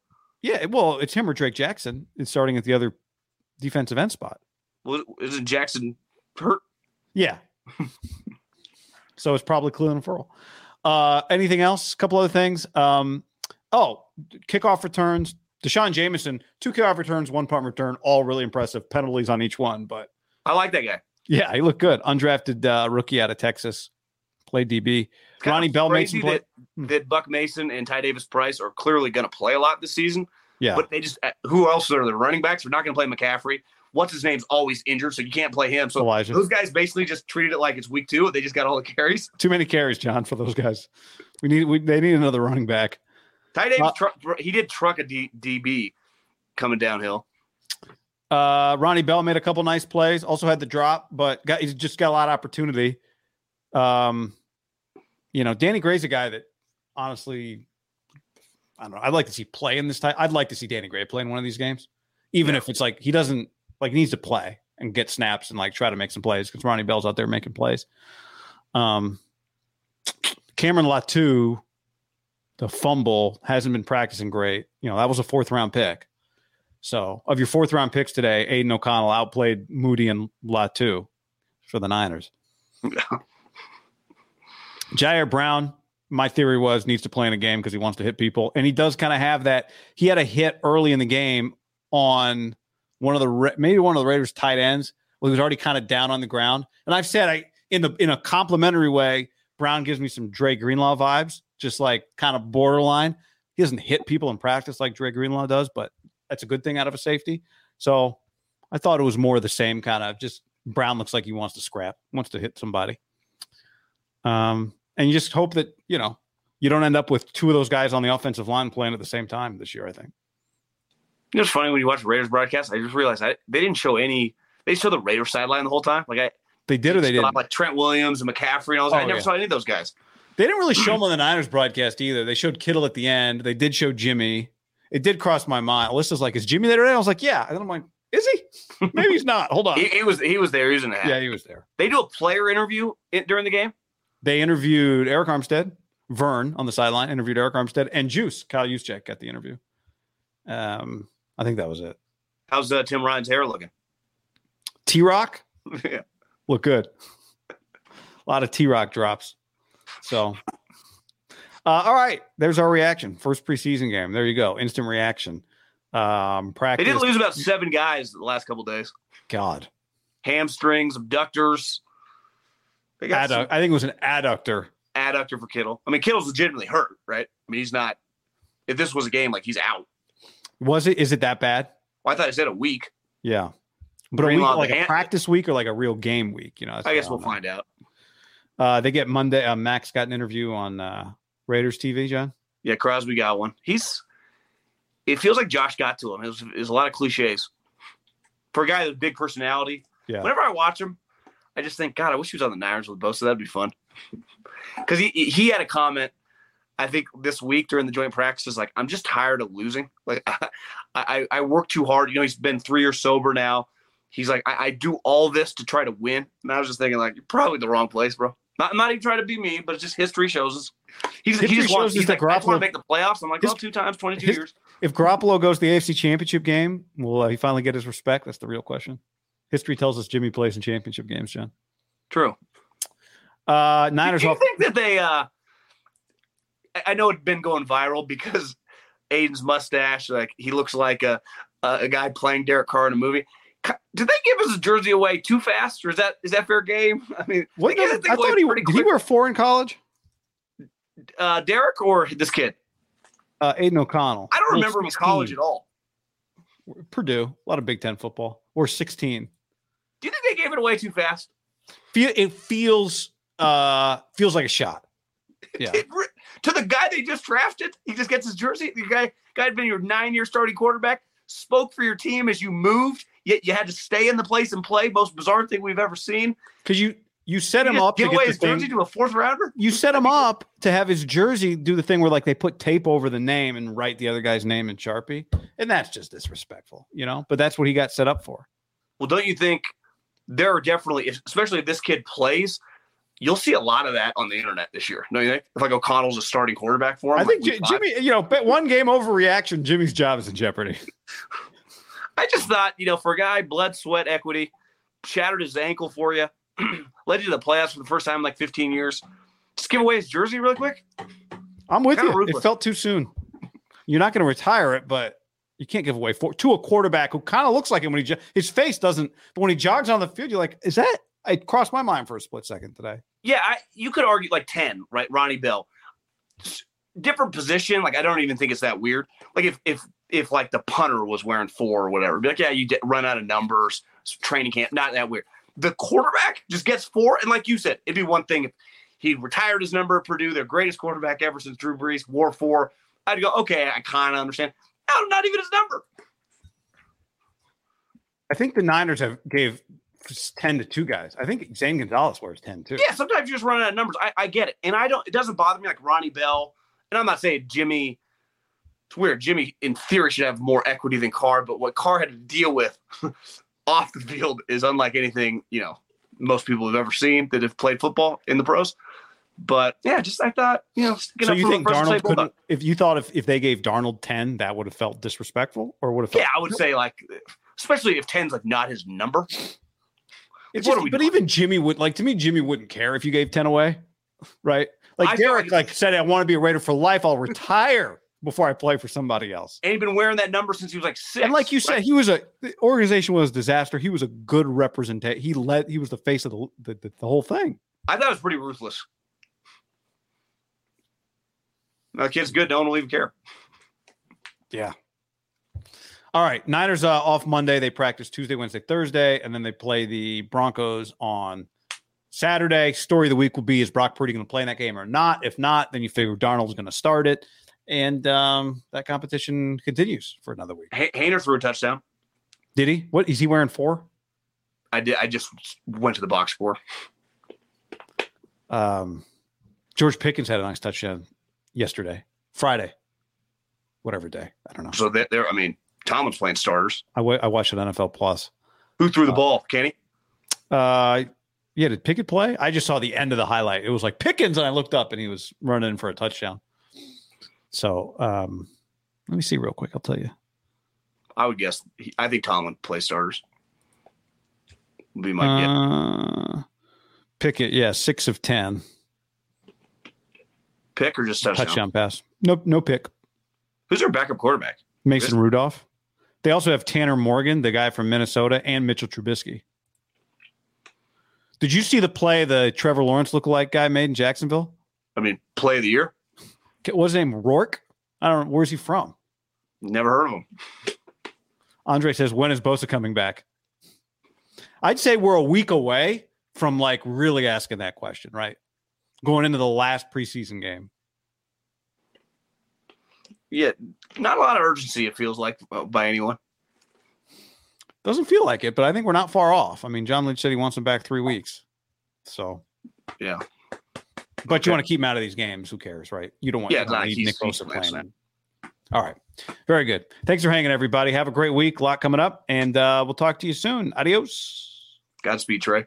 Yeah, well, it's him or Drake Jackson. It's starting at the other defensive end spot. Was, isn't Jackson hurt? Yeah. so it's probably Clelin Ferrell. Uh, anything else? A couple other things. Um, oh, kickoff returns. D'Shawn Jamison, two kickoff returns, one punt return, all really impressive. Penalties on each one, but I like that guy. yeah, he looked good. Undrafted uh, rookie out of Texas, played DB. Ronnie Bell Mason crazy that, that Buck Mason and Ty Davis Price are clearly going to play a lot this season. Yeah, But they just uh, who else are the running backs? We're not going to play McCaffrey. What's his name's always injured, so you can't play him. So Elijah. those guys basically just treated it like it's week two. They just got all the carries. Too many carries, John, for those guys. We need we, they need another running back. Ty Davis, Uh, tru- he did truck a D, DB coming downhill. Uh, Ronnie Bell made a couple nice plays. Also had the drop, but got he's just got a lot of opportunity. Um, you know, Danny Gray's a guy that honestly, I don't know. I'd like to see play in this type. I'd like to see Danny Gray play in one of these games, even if it's like he doesn't like he needs to play and get snaps and like try to make some plays because Ronnie Bell's out there making plays. Um, Cameron Latu, the fumble hasn't been practicing great. You know, that was a fourth round pick. So, of your fourth round picks today, Aidan O'Connell outplayed Moody and Latu for the Niners. Ji'Ayir Brown, my theory was needs to play in a game because he wants to hit people, and he does kind of have that. He had a hit early in the game on one of the maybe one of the Raiders' tight ends. Well, he was already kind of down on the ground, and I've said I in the in a complimentary way, Brown gives me some Dre Greenlaw vibes, just like kind of borderline. He doesn't hit people in practice like Dre Greenlaw does, but that's a good thing out of a safety. So I thought it was more the same kind of just Brown looks like he wants to scrap, wants to hit somebody. Um, and you just hope that, you know, you don't end up with two of those guys on the offensive line playing at the same time this year, I think. You know, it's funny when you watch the Raiders broadcast. I just realized I, they didn't show any. They showed the Raiders sideline the whole time. Like I, They did or they didn't. Like Trent Williams and McCaffrey and all those. Oh, I never yeah. saw any of those guys. They didn't really show them on the Niners broadcast either. They showed Kittle at the end. They did show Jimmy. It did cross my mind. Alyssa's like, "Is Jimmy there today?" I was like, "Yeah." And then I'm like, "Is he? Maybe he's not." Hold on. He, he was he was there. He was in the hat. yeah, he was there. They do a player interview in, during the game. They interviewed Arik Armstead, Vern on the sideline interviewed Arik Armstead, and Juice Kyle Juszczyk got the interview. Um, I think that was it. How's uh, Tim Ryan's hair looking? T Rock Yeah. look good. A lot of T Rock drops. So, uh, all right, there's our reaction. First preseason game. There you go. Instant reaction. Um, They practice. did lose about seven guys the last couple days. God, Hamstrings, abductors. They got some I think it was an adductor. adductor for Kittle. I mean, Kittle's legitimately hurt, right? I mean, he's not. If this was a game, like he's out. Was it? Is it that bad? Well, I thought I said a week. Yeah, but a week, like a practice week or like a real game week. You know, I guess we'll know. find out. Uh, they get Monday. Uh, Maxx got an interview on uh, Raiders TV. John. Yeah, Crosby got one. He's. It feels like Josh got to him. It was, it was a lot of cliches for a guy with a big personality. Yeah. Whenever I watch him, I just think, God, I wish he was on the Niners with Bosa. That'd be fun. Because he he had a comment, I think this week during the joint practices, like I'm just tired of losing. Like I I, I work too hard. You know, he's been three years sober now. He's like, I, I do all this to try to win. And I was just thinking, like, you're probably the wrong place, bro. Not, not even trying to be me, but it's just history shows us. He's, he History just wants, he's that like, I just want Garoppolo- to make the playoffs. I'm like, His- well, two times, 22 his- years. If Garoppolo goes to the AFC Championship game, will uh, he finally get his respect? That's the real question. History tells us Jimmy plays in championship games, John. True. Uh, Do Niners you off. think that they? uh I- know it's been going viral because Aidan's mustache, like he looks like a a, guy playing Derek Carr in a movie. Did they give his jersey away too fast, or is that is that fair game? I mean, What, that I thought he did. He wear four in college. uh, Derek or this kid? Uh, Aidan O'Connell. I don't remember him in 16. college at all. Purdue, a lot of Big Ten football. Or 16. Do you think they gave it away too fast? Feel it feels uh feels like a shot. Yeah. It to the guy they just drafted, he just gets his jersey. The guy guy had been your nine year starting quarterback, spoke for your team as you moved, yet you had to stay in the place and play. Most bizarre thing we've ever seen. Because you you set You him just up to give get away the his jersey thing. to a fourth rounder. You set him up to have his jersey do the thing where like they put tape over the name and write the other guy's name in Sharpie. And that's just disrespectful, you know? But that's what he got set up for. Well, don't you think there are definitely, especially if this kid plays, you'll see a lot of that on the internet this year. No, you think? If like O'Connell's a starting quarterback for him, I think week J- Jimmy, you know, bet one game overreaction, Jimmy's job is in jeopardy. I just thought, you know, for a guy, blood, sweat, equity, shattered his ankle for you, led you to the playoffs for the first time in like 15 years. Just give away his jersey really quick. I'm with Kinda you. It felt too soon. You're not going to retire it, but you can't give away four to a quarterback who kind of looks like him when he his face doesn't. But when he jogs on the field, you're like, is that? It crossed my mind for a split second today. Yeah, I, you could argue like 10, right? Ronnie Bell. Different position. Like, I don't even think it's that weird. Like, if, if, if like the punter was wearing four or whatever, be like, yeah, you run out of numbers, training camp, not that weird. The quarterback just gets four. And like you said, it'd be one thing if he retired his number at Purdue, their greatest quarterback ever since Drew Brees, wore four. I'd go, okay, I kind of understand. No, not even his number. I think the Niners have gave ten to two guys. I think Zane Gonzalez wears ten too. Yeah, sometimes you just run out of numbers. I, I get it. And I don't, it doesn't bother me like Ronnie Bell. And I'm not saying Jimmy, it's weird. Jimmy, in theory, should have more equity than Carr, but what Carr had to deal with off the field is unlike anything, you know, most people have ever seen that have played football in the pros. But yeah, just I thought, you know, So up you think Darnold couldn't? If you thought if, if they gave Darnold ten, that would have felt disrespectful, or would have felt? Yeah, I would say like, especially if 10's like not his number. It's just- but doing? even Jimmy would like to me. Jimmy wouldn't care if you gave ten away, right? Like I Derek, like- said, I want to be a Raider for life. I'll retire before I play for somebody else. And he'd been wearing that number since he was like six. And like you said, he was a the organization was a disaster. He was a good representation. He led. He was the face of the the, the, the whole thing. I thought it was pretty ruthless. The kid's good. No one will even care. Yeah. All right. Niners uh, off Monday. They practice Tuesday, Wednesday, Thursday, and then they play the Broncos on Saturday. Story of the week will be is Brock Purdy going to play in that game or not? If not, then you figure Darnold's going to start it. And um, that competition continues for another week. Hay- Haener threw a touchdown. Did he? What is he wearing four? I did. I just went to the box score. Um, George Pickens had a nice touchdown yesterday, Friday, whatever day. I don't know. So that there. I mean, Tomlin's playing starters. I wa- I watched it on NFL Plus. Who threw the Uh, ball? Kenny. Uh, yeah, did Pickett play? I just saw the end of the highlight. It was like Pickens, and I looked up and he was running for a touchdown. So, um, let me see real quick. I'll tell you. I would guess. He, I think Tomlin plays starters. Would be my guess. Uh, Pickett, yeah, six of ten Pick or just touchdown. touchdown pass. No, no pick. Who's their backup quarterback? Mason Rudolph. They also have Tanner Morgan, the guy from Minnesota, and Mitchell Trubisky. Did you see the play the Trevor Lawrence lookalike guy made in Jacksonville? I mean, play of the year. What's his name? Rourke? I don't know. Where's he from? Never heard of him. Andre says, when is Bosa coming back? I'd say we're a week away from like really asking that question, right? Going into the last preseason game. Yeah, not a lot of urgency. It feels like uh, by anyone. Doesn't feel like it, but I think we're not far off. I mean, John Lynch said he wants him back three weeks. So, Yeah. but you want to keep him out of these games. Who cares, right? You don't want Yeah, you don't need Nick Bosa playing. All right. Very good. Thanks for hanging, everybody. Have a great week. A lot coming up, and uh, we'll talk to you soon. Adios. Godspeed, Trey.